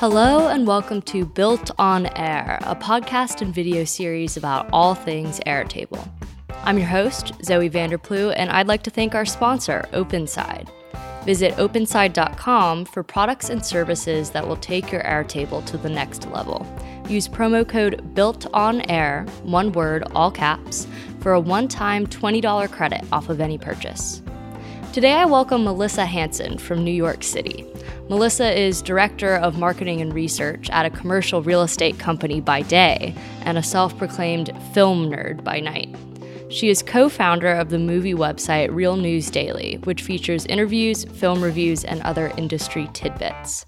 Hello, and welcome to Built on Air, a podcast and video series about all things Airtable. I'm your host, Zoe Vanderplu, and I'd like to thank our sponsor, OpenSide. Visit openside.com for products and services that will take your Airtable to the next level. Use promo code BUILTONAIR, one word, all caps, for a one time $20 credit off of any purchase. Today, I welcome Melissa Hanson from New York City. Melissa is Director of Marketing and Research at a commercial real estate company by day and a self proclaimed film nerd by night. She is co founder of the movie website Reel News Daily, which features interviews, film reviews, and other industry tidbits.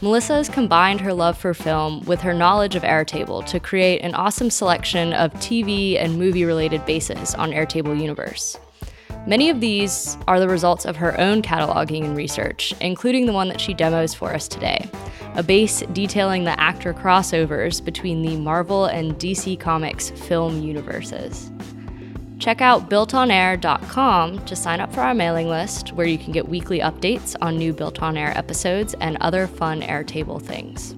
Melissa has combined her love for film with her knowledge of Airtable to create an awesome selection of TV and movie related bases on Airtable Universe. Many of these are the results of her own cataloging and research, including the one that she demos for us today a base detailing the actor crossovers between the Marvel and DC Comics film universes. Check out builtonair.com to sign up for our mailing list, where you can get weekly updates on new Built on Air episodes and other fun Airtable things.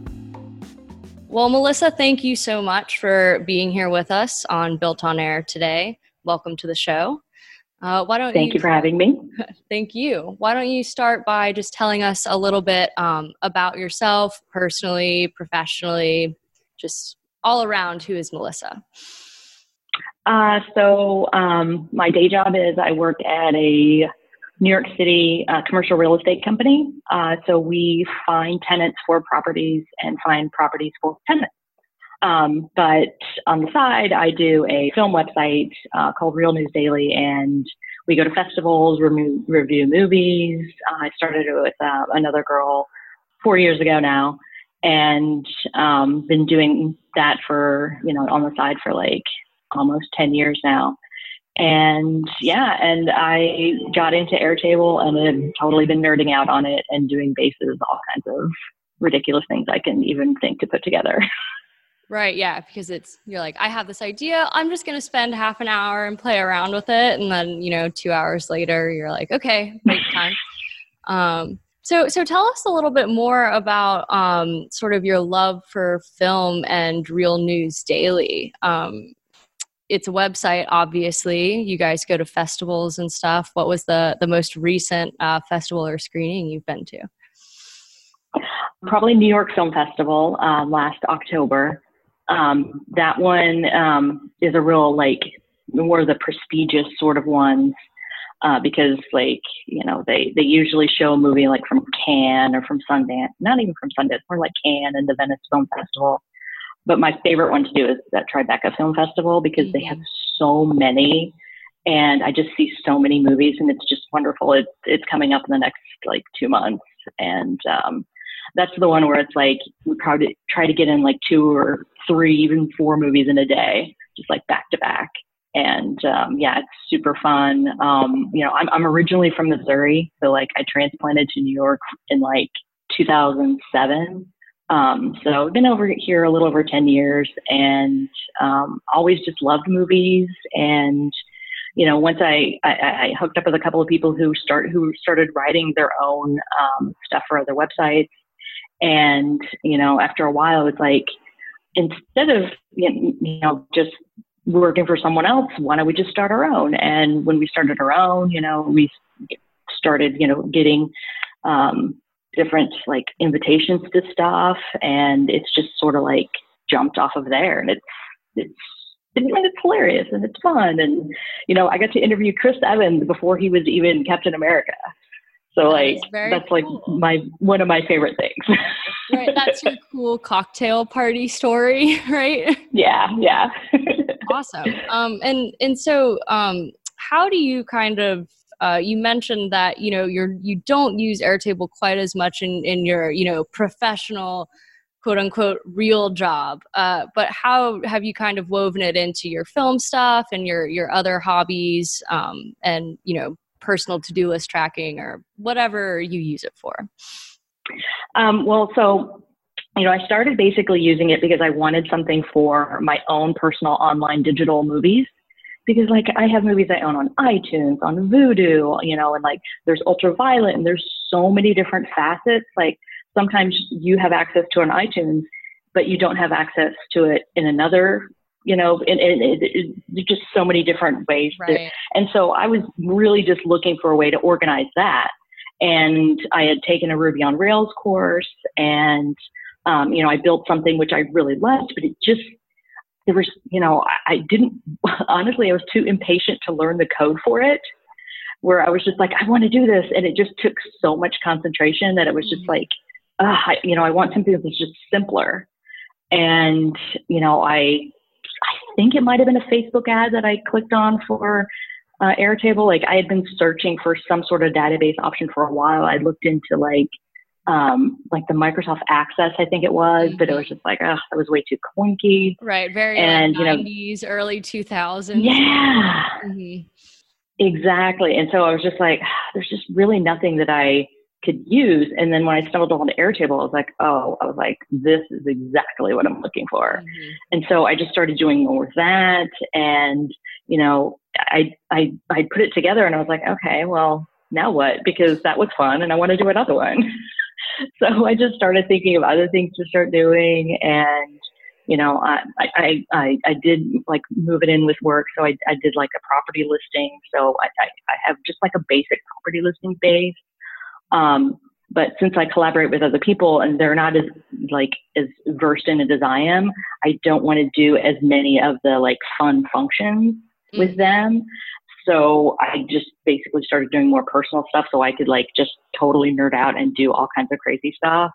Well, Melissa, thank you so much for being here with us on Built on Air today. Welcome to the show. Uh, why don't thank you, you for having me. thank you. Why don't you start by just telling us a little bit um, about yourself, personally, professionally, just all around. Who is Melissa? Uh, so um, my day job is I work at a New York City uh, commercial real estate company. Uh, so we find tenants for properties and find properties for tenants. Um, but on the side, I do a film website uh, called Reel News Daily, and we go to festivals, remo- review movies. Uh, I started it with uh, another girl four years ago now, and um, been doing that for you know on the side for like almost ten years now. And yeah, and I got into Airtable and have totally been nerding out on it and doing bases, all kinds of ridiculous things I can even think to put together. Right, yeah, because it's you're like, I have this idea, I'm just gonna spend half an hour and play around with it, and then you know, two hours later, you're like, okay, time. Um, so, so tell us a little bit more about um, sort of your love for film and Reel News Daily. Um, it's a website, obviously. You guys go to festivals and stuff. What was the the most recent uh, festival or screening you've been to? Probably New York Film Festival um, last October. Um, that one um, is a real like more of the prestigious sort of ones uh, because like you know they they usually show a movie like from Cannes or from Sundance, not even from Sundance, more like Cannes and the Venice Film Festival. But my favorite one to do is that Tribeca Film Festival because mm-hmm. they have so many, and I just see so many movies, and it's just wonderful. It's it's coming up in the next like two months, and um, that's the one where it's like we probably try to get in like two or three, even four movies in a day, just like back to back. And um, yeah, it's super fun. Um, you know, I'm I'm originally from Missouri, so like I transplanted to New York in like 2007. Um, so I've been over here a little over 10 years, and um, always just loved movies and you know, once I, I, I, hooked up with a couple of people who start who started writing their own um, stuff for other websites, and, you know, after a while, it's like, instead of, you know, just working for someone else, why don't we just start our own? And when we started our own, you know, we started, you know, getting, um, different like invitations to stuff and it's just sort of like jumped off of there. And it's it's And it's hilarious and it's fun. And you know i got to interview chris evans before he was even captain america so like that's like my one of my favorite things. right, that's your cool cocktail party story, right? Yeah, yeah. awesome. Um, and and so um, how do you kind of uh, you mentioned that you know you're you don't use Airtable quite as much in in your you know professional quote unquote real job uh, but how have you kind of woven it into your film stuff and your your other hobbies um, and you know personal to-do list tracking or whatever you use it for? Um, well, so you know, I started basically using it because I wanted something for my own personal online digital movies. Because like I have movies I own on iTunes, on Vudu, you know, and like there's Ultraviolet, and there's so many different facets. Like sometimes you have access to an iTunes, but you don't have access to it in another you know, and, and just so many different ways. Right. And so I was really just looking for a way to organize that. And I had taken a Ruby on Rails course and, um, you know, I built something which I really loved, but it just, there was, you know, I, I didn't, honestly, I was too impatient to learn the code for it where I was just like, I want to do this. And it just took so much concentration that it was just mm-hmm. like, uh, I, you know, I want something that's just simpler. And, you know, I think it might have been a Facebook ad that I clicked on for uh, Airtable. Like I had been searching for some sort of database option for a while. I looked into like um, like the Microsoft Access, I think it was, but it was just like, oh, that was way too clunky. Right, very and, 90s, you know, early 2000s. Yeah, mm-hmm. exactly. And so I was just like, there's just really nothing that I could use. And then when I stumbled on the Airtable, I was like, oh, I was like, this is exactly what I'm looking for. Mm-hmm. And so I just started doing more of that. And, you know, I, I, I put it together and I was like, okay, well, now what? Because that was fun and I want to do another one. so I just started thinking of other things to start doing. And, you know, I, I, I, I did like move it in with work. So I, I did like a property listing. So I, I, I have just like a basic property listing base um, but since I collaborate with other people and they're not as like as versed in it as I am, I don't want to do as many of the like fun functions mm-hmm. with them. So I just basically started doing more personal stuff so I could like just totally nerd out and do all kinds of crazy stuff.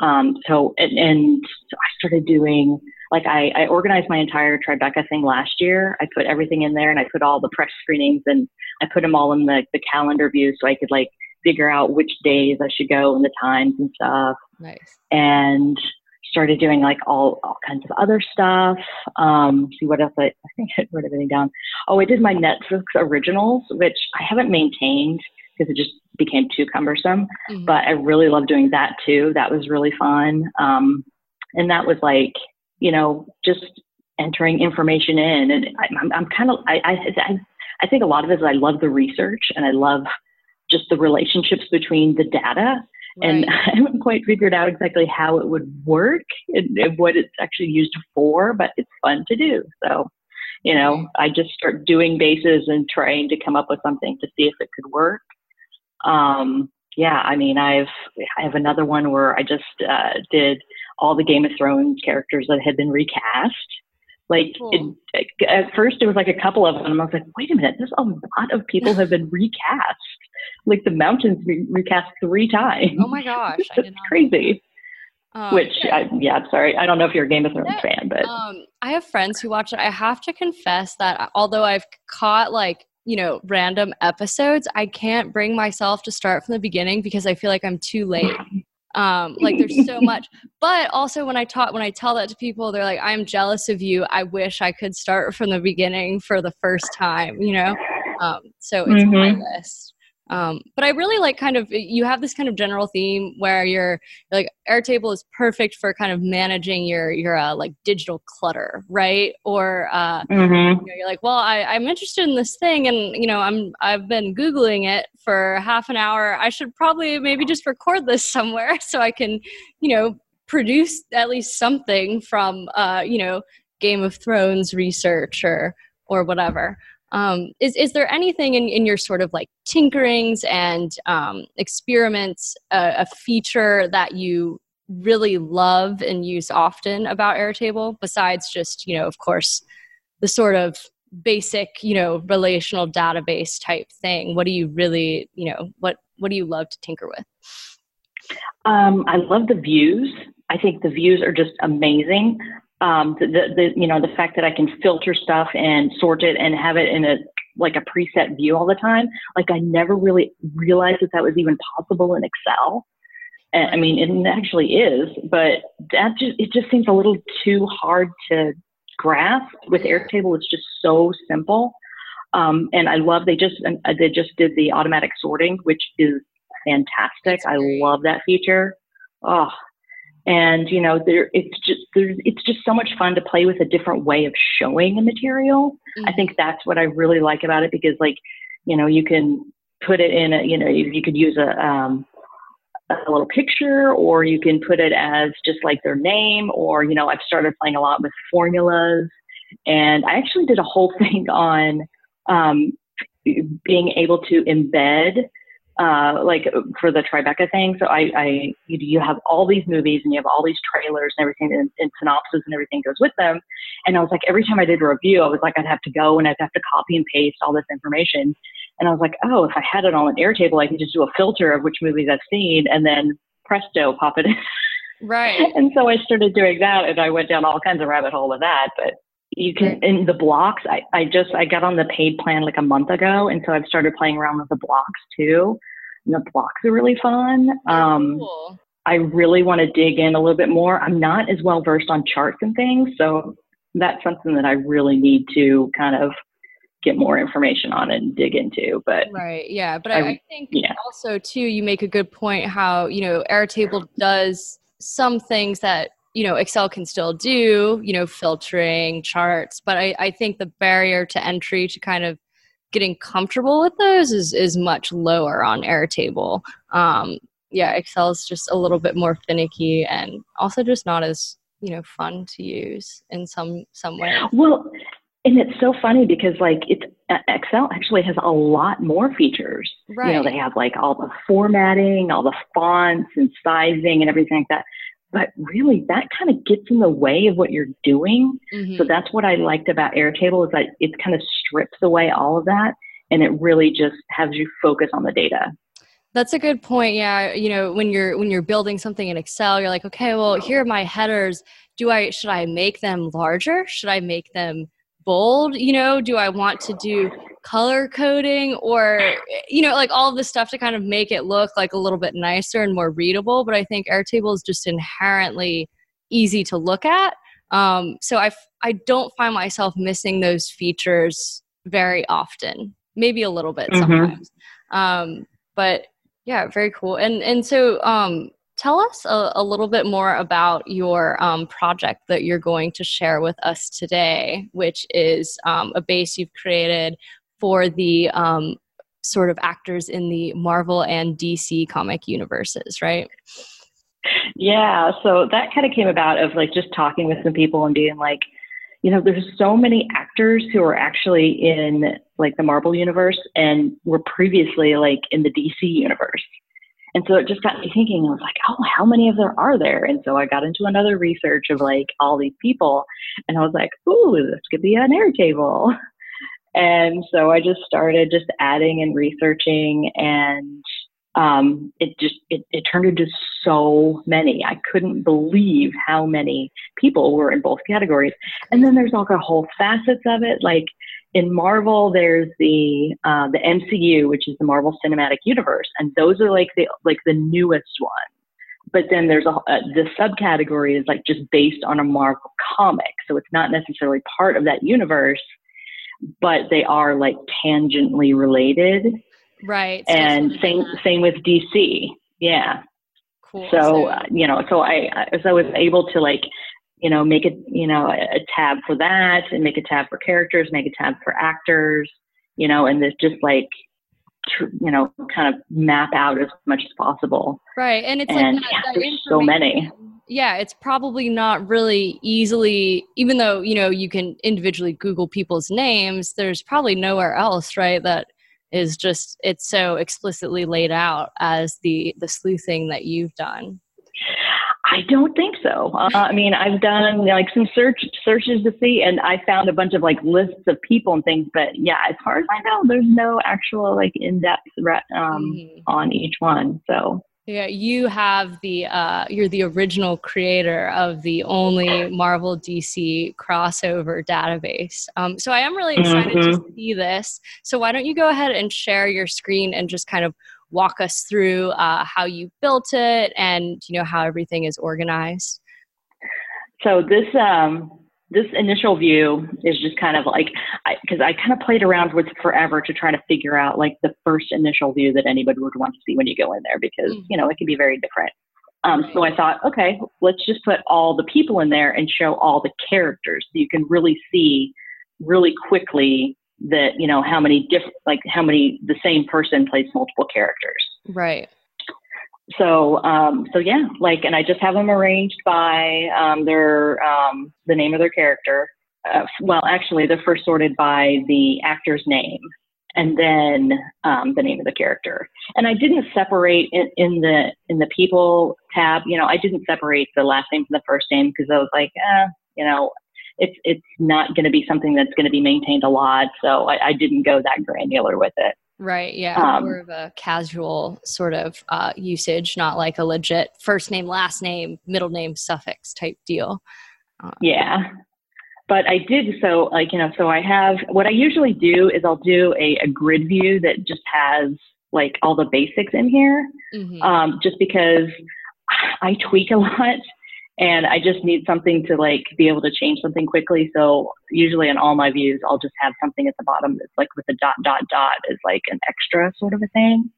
Um, so and, and I started doing like I, I organized my entire Tribeca thing last year. I put everything in there and I put all the press screenings and I put them all in the, the calendar view so I could like figure out which days I should go and the times and stuff. Nice. And started doing like all, all kinds of other stuff. Um, see what else I, I think I wrote everything down. Oh, I did my Netflix originals, which I haven't maintained because it just became too cumbersome. Mm-hmm. But I really love doing that too. That was really fun. Um, and that was like, you know, just entering information in. And I, I'm, I'm kind of, I, I, I think a lot of it is I love the research and I love just the relationships between the data. Right. And I haven't quite figured out exactly how it would work and, and, what it's actually used for, but it's fun to do. So, you know, I just start doing bases and trying to come up with something to see if it could work. Um, yeah, I mean, I've I have another one where I just uh, did all the Game of Thrones characters that had been recast. Like cool. it, at first, it was like a couple of them. I was like, wait a minute, there's a lot of people have been recast like the mountains re- recast three times. Oh my gosh, that's crazy. Um, Which, I, yeah, I'm sorry. I don't know if you're a Game of Thrones yeah, fan, but um, I have friends who watch it. I have to confess that although I've caught like you know random episodes, I can't bring myself to start from the beginning because I feel like I'm too late. um like there's so much but also when i talk when i tell that to people they're like i'm jealous of you i wish i could start from the beginning for the first time you know um so it's mm-hmm. my list um, but I really like kind of you have this kind of general theme where you're like Airtable is perfect for kind of managing your your uh, like digital clutter, right? Or uh, mm-hmm. you know, you're like, well, I, I'm interested in this thing, and you know, I'm I've been googling it for half an hour. I should probably maybe just record this somewhere so I can, you know, produce at least something from uh, you know Game of Thrones research or or whatever. Um, is is there anything in, in your sort of like tinkerings and um, experiments, uh, a feature that you really love and use often about Airtable, besides just you know, of course, the sort of basic you know relational database type thing? What do you really you know what what do you love to tinker with? Um, I love the views. I think the views are just amazing um, the, the, the, you know the fact that I can filter stuff and sort it and have it in a like a preset view all the time. Like I never really realized that that was even possible in Excel. And, I mean, it actually is, but that just it just seems a little too hard to grasp. With Airtable, it's just so simple. Um, and I love they just uh, they just did the automatic sorting, which is fantastic. I love that feature. Oh, and you know there it's just there's it's just so much fun to play with a different way of showing a material mm-hmm. i think that's what i really like about it because like you know you can put it in a you know you, you could use a um a little picture or you can put it as just like their name or, you know, I've started playing a lot with formulas. And I actually did a whole thing on um, being able to embed uh, like for the Tribeca thing. So I, I you, you, have all these movies and you have all these trailers and everything and, and, synopsis and everything goes with them. And I was like, every time I did a review, I was like, I'd have to go and I'd have to copy and paste all this information. And I was like, oh, if I had it on an Airtable, I could just do a filter of which movies I've seen and then presto, pop it in. Right. and so I started doing that and I went down all kinds of rabbit hole with that. But you can in the blocks I, I just i got on the paid plan like a month ago and so i've started playing around with the blocks too and the blocks are really fun um, cool. i really want to dig in a little bit more i'm not as well versed on charts and things so that's something that i really need to kind of get more information on and dig into but right yeah but i, I think yeah. also too you make a good point how you know airtable does some things that you know excel can still do you know filtering charts but I, I think the barrier to entry to kind of getting comfortable with those is is much lower on airtable. Um, yeah excel is just a little bit more finicky and also just not as you know fun to use in some some ways well and it's so funny because like it's excel actually has a lot more features. Right. you know they have like all the formatting all the fonts and sizing and everything like that but really that kind of gets in the way of what you're doing. Mm-hmm. So that's what I liked about Airtable is that it kind of strips away all of that and it really just has you focus on the data. That's a good point. Yeah, you know, when you're when you're building something in Excel, you're like, okay, well, here are my headers. Do I should I make them larger? Should I make them bold? You know, do I want to do color coding or you know like all of this stuff to kind of make it look like a little bit nicer and more readable but i think airtable is just inherently easy to look at. Um, so I, I don't find myself missing those features very often maybe a little bit mm-hmm. sometimes. Um, but yeah very cool. And and so um, tell us a, a, little bit more about your um, project that you're going to share with us today, which is um, a base you've created for the um, sort of actors in the Marvel and DC comic universes, right? Yeah, so that kind of came about of like just talking with some people and being like, you know, there's so many actors who are actually in like the Marvel universe and were previously like in the DC universe. And so it just got me thinking, I was like, oh, how many of there are there? And so I got into another research of like all these people and I was like, ooh, this could be an Airtable. And so I just started just adding and researching and um, it just it, it turned into so many. I couldn't believe how many people were in both categories. And then there's all the whole facets of it. Like in Marvel, there's the uh, the MCU, which is the Marvel Cinematic Universe, and those are like the like the newest ones. But then there's a uh, the subcategory is like just based on a Marvel comic, so it's not necessarily part of that universe but they are like tangentially related. Right. And same same with DC. Yeah. Cool. So, so uh, you know, so I so I was able to like you know make it you know a, a tab for that and make a tab for characters, make a tab for actors, you know, and this just like you know kind of map out as much as possible. Right, and it's and like that, yeah, there's so many yeah it's probably not really easily even though you know you can individually google people's names there's probably nowhere else right that is just it's so explicitly laid out as the the sleuthing that you've done I don't think so. Uh, I mean, I've done like some search searches to see, and I found a bunch of like lists of people and things. But yeah, as far as I know, there's no actual like in depth um, mm-hmm. on each one. So yeah, you have the uh, you're the original creator of the only Marvel DC crossover database. Um, so I am really excited mm-hmm. to see this. So why don't you go ahead and share your screen and just kind of walk us through uh, how you built it and you know how everything is organized. So this um, this initial view is just kind of like because I, I, kind of played around with forever to try to figure out like the first initial view that anybody would want to see when you go in there because mm. you know it can be very different. Um, so i thought okay let's just put all the people in there and show all the characters. So you can really see really quickly that you know how many different like how many the same person plays multiple characters. Right so um, so yeah, like, and I just have them arranged by um, their um, the name of their character. Uh, well, actually, they're first sorted by the actor's name and then um, the name of the character. And I didn't separate in, in, the in the people tab. You know, I didn't separate the last name from the first name because I was like, eh, you know, it's it's not going to be something that's going to be maintained a lot. So I, I, didn't go that granular with it. Right. Yeah. Um, More of a casual sort of uh, usage, not like a legit first name, last name, middle name, suffix type deal. Uh, yeah. But I did so, like, you know, so I have what I usually do is I'll do a, a grid view that just has like all the basics in here, mm-hmm. um, just because I tweak a lot and I just need something to like be able to change something quickly. So usually in all my views, I'll just have something at the bottom that's like with a dot dot dot is like an extra sort of a thing.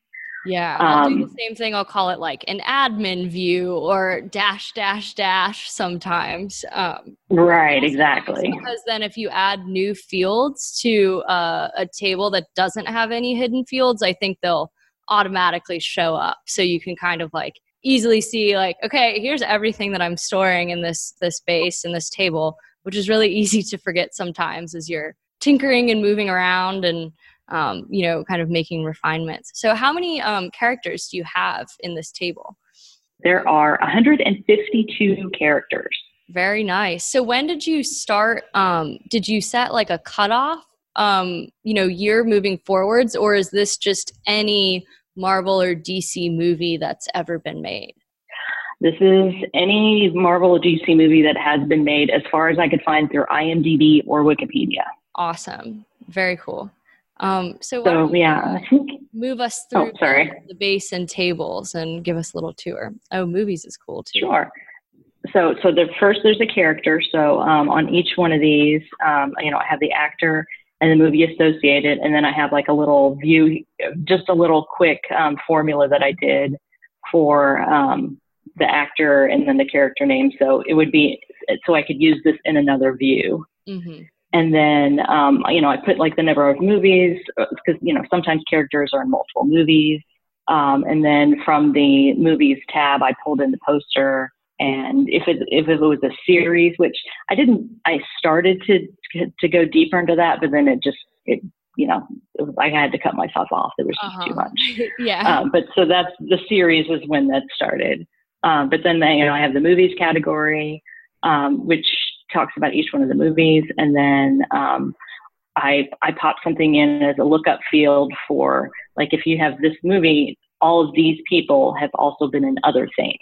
Yeah, I'll um, do the same thing. I'll call it like an admin view or dash dash dash sometimes. Um, right, exactly. Because then if you add new fields to uh, a table that doesn't have any hidden fields, I think they'll automatically show up. So you can kind of like easily see like okay here's everything that i'm storing in this this base in this table which is really easy to forget sometimes as you're tinkering and moving around and um, you know kind of making refinements. So how many um, characters do you have in this table? There are 152 characters. Very nice. So when did you start um, did you set like a cutoff um, you know year moving forwards or is this just any Marvel or DC movie that's ever been made? This is any Marvel or DC movie that has been made, as far as I could find through IMDb or Wikipedia. Awesome, very cool. Um, so, so yeah, move us oh, through oh, sorry. the base and tables and give us a little tour. Oh, movies is cool too. Sure. So, so the first there's a character. So um, on each one of these, um, you know, I have the actor and the movie associated. And then I have like a little view, just a little quick um, formula that I did for um, the actor and then the character name. So it would be, so I could use this in another view. Mm-hmm. And then, um, you know, I put like the number of movies because, uh, you know, sometimes characters are in multiple movies. Um, and then from the movies tab, I pulled in the poster and if it if it was a series, which I didn't, I started to to go deeper into that, but then it just it you know I had to cut myself off. There was just uh-huh. too much. yeah. Um, but so that's the series is when that started. Um, but then you know I have the movies category, um, which talks about each one of the movies, and then um, I I pop something in as a lookup field for like if you have this movie, all of these people have also been in other things.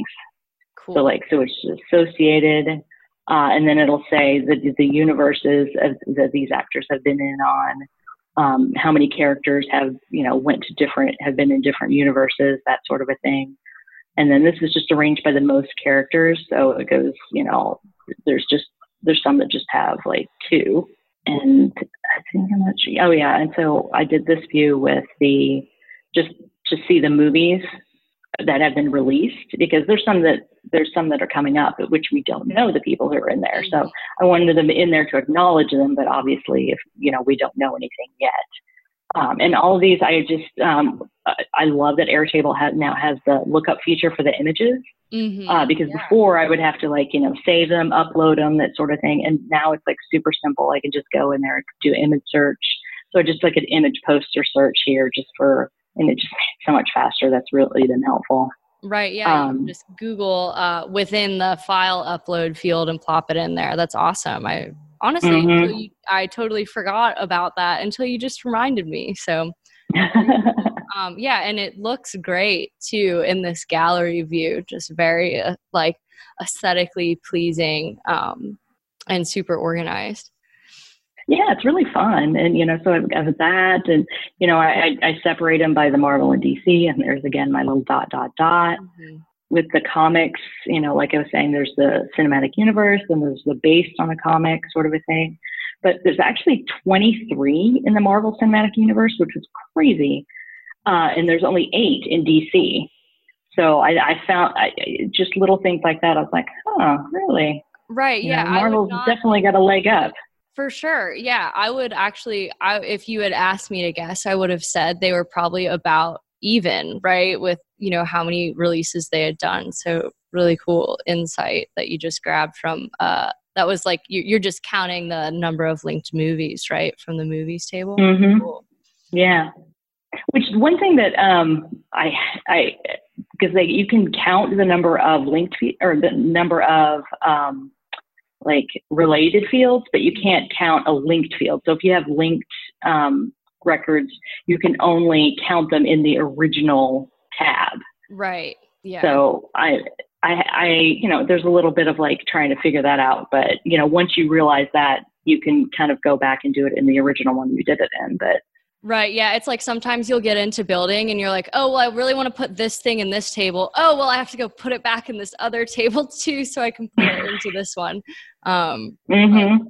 Cool. So like, so it's associated, uh, and then it'll say the the universes of, that these actors have been in on. Um, how many characters have you know went to different have been in different universes, that sort of a thing. And then this is just arranged by the most characters, so it goes you know there's just there's some that just have like two, and I think how much. Oh yeah, and so I did this view with the just to see the movies that have been released because there's some that there's some that are coming up which we don't know the people who are in there. So I wanted them in there to acknowledge them, but obviously if you know we don't know anything yet. Um, and all of these, I just um, I love that Airtable has now has the lookup feature for the images mm-hmm. uh, because yeah. before I would have to like you know save them, upload them, that sort of thing, and now it's like super simple. I can just go in there do image search. So I just like an image poster search here just for and it just so much faster. That's really been helpful. Right. Yeah. Um, just Google uh, within the file upload field and plop it in there. That's awesome. I honestly, mm-hmm. you, I totally forgot about that until you just reminded me. So, um, yeah, and it looks great too in this gallery view. Just very uh, like aesthetically pleasing um, and super organized yeah, it's really fun. And, you know, so I've got that. And, you know, I, I separate them by the Marvel and DC. And there's, again, my little dot, dot, dot. Mm-hmm. With the comics, you know, like I was saying, there's the cinematic universe and there's the based on a comic sort of a thing. But there's actually 23 in the Marvel Cinematic Universe, which is crazy. Uh, and there's only eight in DC. So I, I found I, just little things like that. I was like, oh, really? Right. You yeah. Know, Marvel's not, definitely got a leg up. For sure. Yeah. I would actually, I, if you had asked me to guess, I would have said they were probably about even, right? With, you know, how many releases they had done. So really cool insight that you just grabbed from uh that was like you're just counting the number of linked movies, right, from the movies table. Mm-hmm. Cool. Yeah. Which one thing that um, I I because like you can count the number of linked or the number of um, like related fields, but you can't count a linked field. So if you have linked um, records, you can only count them in the original tab. Right. Yeah. So I, I, I, you know, there's a little bit of like trying to figure that out, but you know, once you realize that, you can kind of go back and do it in the original one you did it in. But Right. Yeah. It's like sometimes you'll get into building and you're like, oh, well, I really want to put this thing in this table. Oh, well, I have to go put it back in this other table too so I can put it into this one. Um, mm-hmm.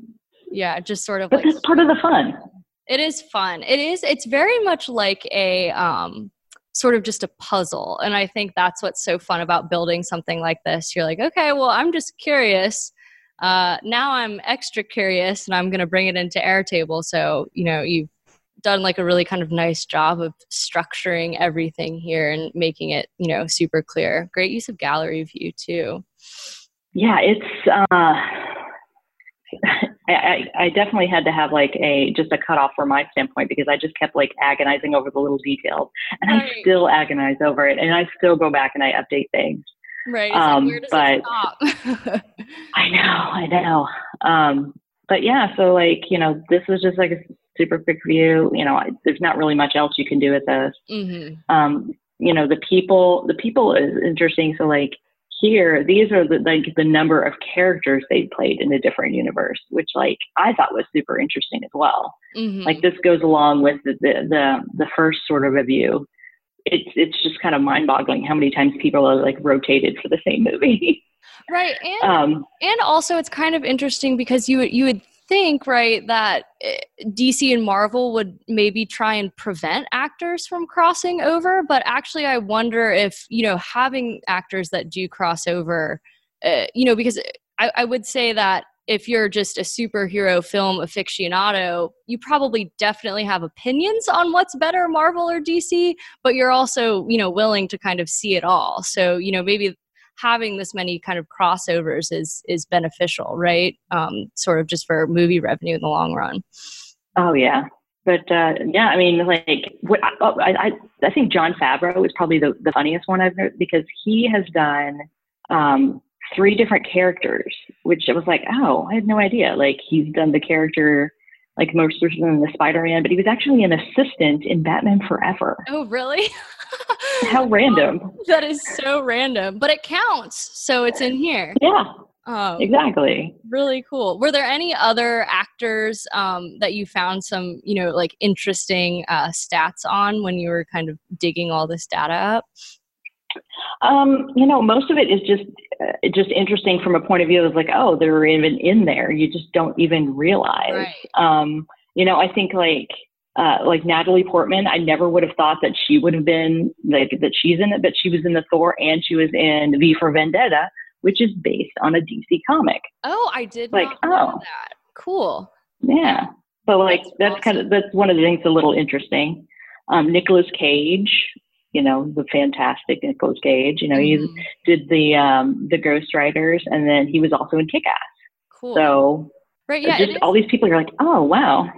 yeah, just sort of but like. part of the fun. It is fun. It is. It's very much like a um, sort of just a puzzle. And I think that's what's so fun about building something like this. You're like, okay, well, I'm just curious. Uh, now I'm extra curious and I'm going to bring it into Airtable. So, you know, you've done like a really kind of nice job of structuring everything here and making it you know super clear great use of gallery view too yeah it's uh I, I definitely had to have like a just a cutoff from my standpoint because I just kept like agonizing over the little details, and right. I still agonize over it, and I still go back and I update things. Right. Um, like, but I know, I know. Um, but yeah, so like you know, this was just like a super quick view. You know, I, there's not really much else you can do with this. Mm-hmm. Um, you know, the people, the people is interesting. So like here, these are the like the number of characters they played in a different universe, which like I thought was super interesting as well. Mm-hmm. Like this goes along with the, the the the first sort of a view. It's it's just kind of mind boggling how many times people are like rotated for the same movie. Right, and um, and also it's kind of interesting because you you would think, right, that eh, DC and Marvel would maybe try and prevent actors from crossing over. But actually, I wonder if, you know, having actors that do cross over, uh, you know, because I, I would say that if you're just a superhero film aficionado, you probably definitely have opinions on what's better, Marvel or DC, but you're also, you know, willing to kind of see it all. So, you know, maybe having this many kind of crossovers is is beneficial, right? Um, sort of just for movie revenue in the long run. Oh yeah, but uh, yeah, I mean, like what oh, I, I I think Jon Favreau is probably the the funniest one I've heard because he has done. Um, three different characters, which I was like, oh, I had no idea. Like he's done the character like most recently in the Spider-Man, but he was actually an assistant in Batman Forever. Oh, really? How random. that is so random, but it counts. So it's in here. Yeah. Oh, exactly. Really cool. Were there any other actors um, that you found some, you know, like interesting uh, stats on when you were kind of digging all this data up? Um, you know, most of it is just uh, just interesting from a point of view of like, oh, they're even in there. You just don't even realize. Right. Um, you know, I think like uh, like Natalie Portman, I never would have thought that she would have been like that she's in it, but she was in the Thor and she was in V for Vendetta, which is based on a DC comic. Oh, I did like oh that. Cool. Yeah. So like that's, that's awesome. kind of that's one of the things a little interesting. Um, Nicolas Cage, you know, the fantastic Nicolas Cage. You know, mm-hmm. he did the um, the Ghost Riders, and then he was also in Kick Ass. Cool. So right, yeah, just all these people are like, oh wow,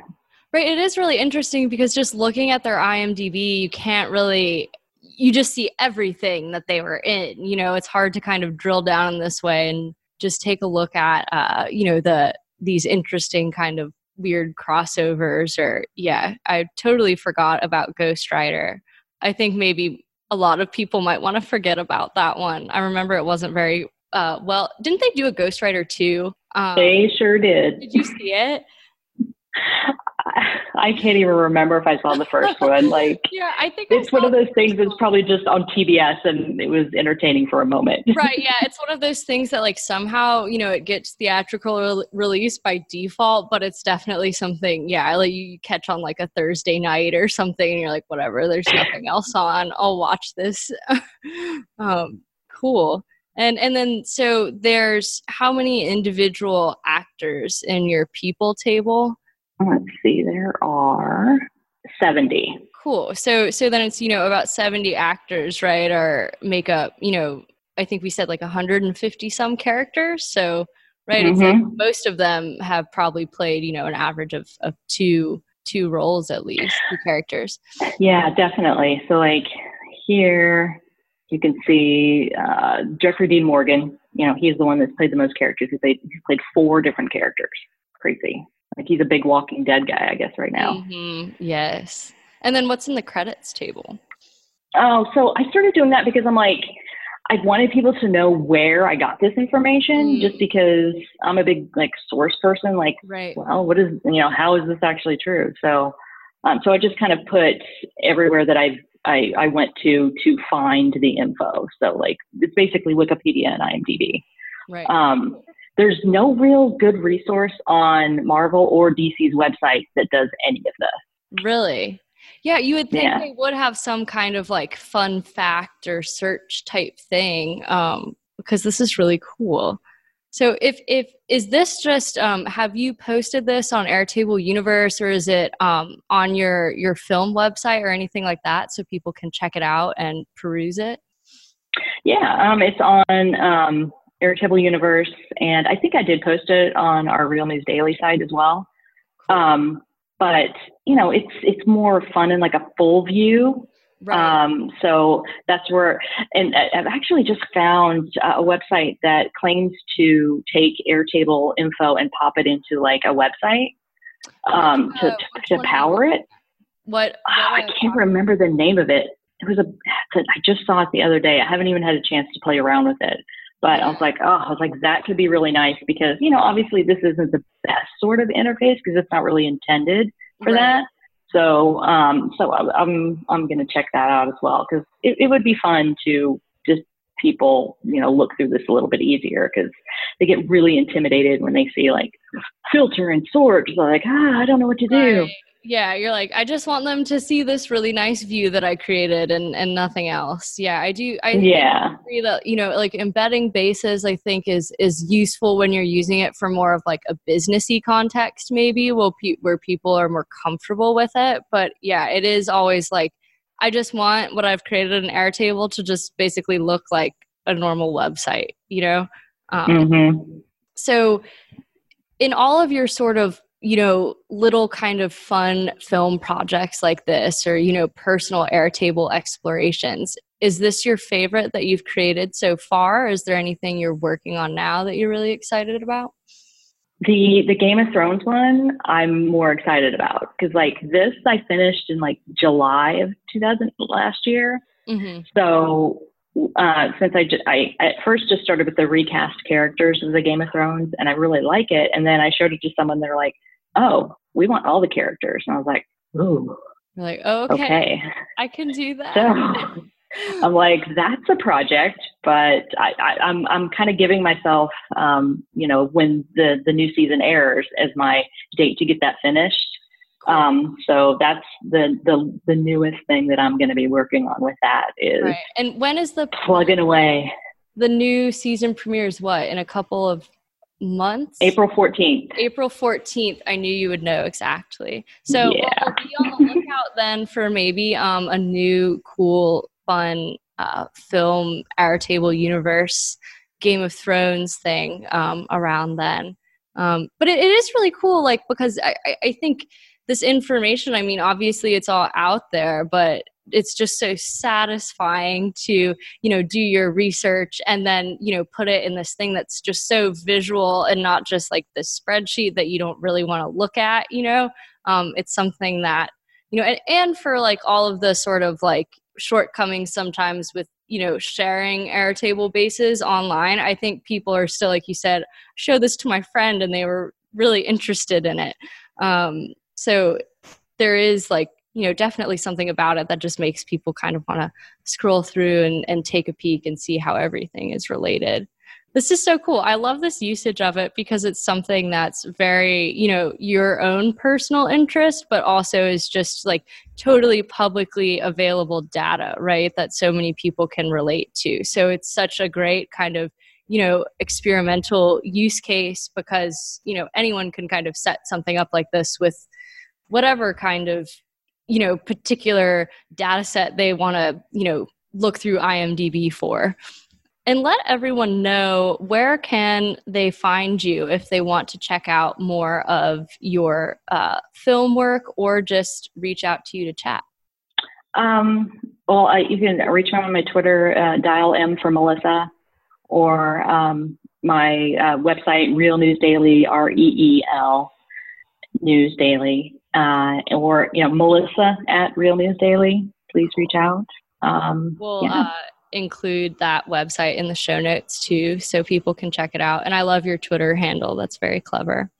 Right. It is really interesting because just looking at their IMDb, you can't really, you just see everything that they were in. You know, it's hard to kind of drill down in this way and just take a look at, uh, you know, the, these interesting kind of weird crossovers or, yeah, I totally forgot about Ghost Rider. I think maybe a lot of people might want to forget about that one. I remember it wasn't very uh, well. Didn't they do a Ghost Rider too? Um, they sure did. Did you see it? I can't even remember if I saw the first one. Like, yeah, I think it's one of those things that's probably just on TBS and it was entertaining for a moment. right. Yeah. It's one of those things that, like, somehow, you know, it gets theatrical re- release by default, but it's definitely something, yeah, like you catch on like a Thursday night or something and you're like, whatever, there's nothing else on. I'll watch this. um, cool. And and then so there's how many individual actors in your people table? Let's see, there are 70. Cool. So so then it's, you know, about 70 actors, right? Or make up, you know, I think we said like 150 some characters. So right, mm-hmm. it's like most of them have probably played, you know, an average of of two two roles at least, two characters. Yeah, definitely. So like here you can see uh, Jeffrey Dean Morgan. You know, he's the one that's played the most characters. He played, he played four different characters. Crazy. Like he's a big Walking Dead guy, I guess, right now. Mm-hmm. Yes. And then what's in the credits table? Oh, so I started doing that because I'm like, I wanted people to know where I got this information mm. just because I'm a big like source person. Like, right. well, what is, you know, how is this actually true? So, um, so I just kind of put everywhere that I've, I, I went to to find the info. So like it's basically Wikipedia and IMDb. Right. Um, there's no real good resource on Marvel or DC's website that does any of this. Really? Yeah, you would think yeah. they would have some kind of like fun fact or search type thing um, because this is really cool. So if if is this just um, have you posted this on Airtable Universe or is it um, on your your film website or anything like that so people can check it out and peruse it? Yeah, um, it's on um, Airtable Universe, and I think I did post it on our Reel News Daily site as well. Um, but you know, it's it's more fun in like a full view. Right. Um, so that's where, and I've actually just found a website that claims to take Airtable info and pop it into like a website um, to, to, to power it. What, what oh, I can't remember the name of it. It was a, I just saw it the other day. I haven't even had a chance to play around with it. But I was like, oh, I was like, that could be really nice because, you know, obviously this isn't the best sort of interface because it's not really intended for right. that. So, um, so I'm, I'm going to check that out as well because it, it would be fun to just people, you know, look through this a little bit easier because they get really intimidated when they see like filter and sort. They're like, ah, I don't know what to do. Right yeah you're like i just want them to see this really nice view that i created and and nothing else. Yeah i do i yeah. agree that you know like embedding bases i think is is useful when you're using it for more of like a businessy context maybe where, pe- where people are more comfortable with it. But yeah it is always like i just want what i've created in airtable to just basically look like a normal website you know? Um, mm-hmm. so in all of your sort of you know little kind of fun film projects like this or you know personal airtable explorations is this your favorite that you've created so far is there anything you're working on now that you're really excited about the the game of thrones one i'm more excited about because like this i finished in like july of 2000 last year mm-hmm. so uh, since I, at first just started with the recast characters of the Game of Thrones, and I really like it. And then I showed it to someone. They're like, oh, we want all the characters. And I was like, ooh. You're like, oh, okay, okay, I can do that. So I'm like, that's a project, but I, I, am I'm, I'm kind of giving myself, um, you know, when the the new season airs as my date to get that finished. Um, so that's the the the newest thing that I'm going to be working on with that is. Right. And when is the plugging away? The new season premieres what in a couple of months? April 14th. April 14th. I knew you would know exactly. So yeah. we'll be on the lookout then for maybe um, a new, cool, fun uh, film, Airtable universe, Game of Thrones thing um, around then. Um, but it, it is really cool, like, because I, I think this information, I mean, obviously it's all out there, but it's just so satisfying to you know do your research and then you know put it in this thing that's just so visual and not just like the spreadsheet that you don't really want to look at you know? Um, it's something that you know and, and for like all of the sort of like shortcomings sometimes with you know sharing airtable bases online i think people are still like you said show this to my friend and they were really interested in it. Um, so there is like you know definitely something about it that just makes people kind of want to scroll through and, and take a peek and see how everything is related. This is so cool. I love this usage of it because it's something that's very you know your own personal interest but also is just like totally publicly available data right that so many people can relate to. So it's such a great kind of you know experimental use case because you know anyone can kind of set something up like this with whatever kind of you know particular data set they want to you know look through imdb for. And let everyone know where can they find you if they want to check out more of your uh, film work or just reach out to you to chat. Um, well I, you can reach me on my twitter uh, dial m for melissa or um, my uh, website reel news daily r-e-e-l news daily uh, or you know melissa at reel news daily please reach out. Um, we'll yeah. uh, include that website in the show notes too so people can check it out. And i love your twitter handle. That's very clever.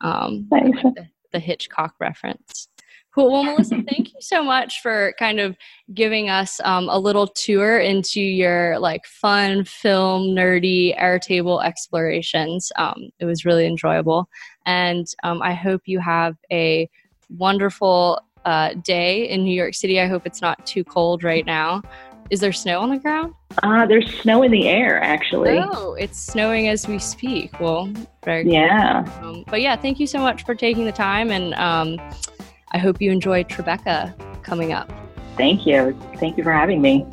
Um, the, the hitchcock reference. Cool. Well, Melissa, thank you so much for kind of giving us um, a little tour into your like fun film nerdy Airtable explorations. Um, it was really enjoyable, and um, I hope you have a wonderful uh, day in New York City. I hope it's not too cold right now. Is there snow on the ground? Uh, there's snow in the air, actually. Oh, it's snowing as we speak. Well, very yeah. Cool. Um, but yeah, thank you so much for taking the time, and um, I hope you enjoy Tribeca coming up. Thank you. Thank you for having me.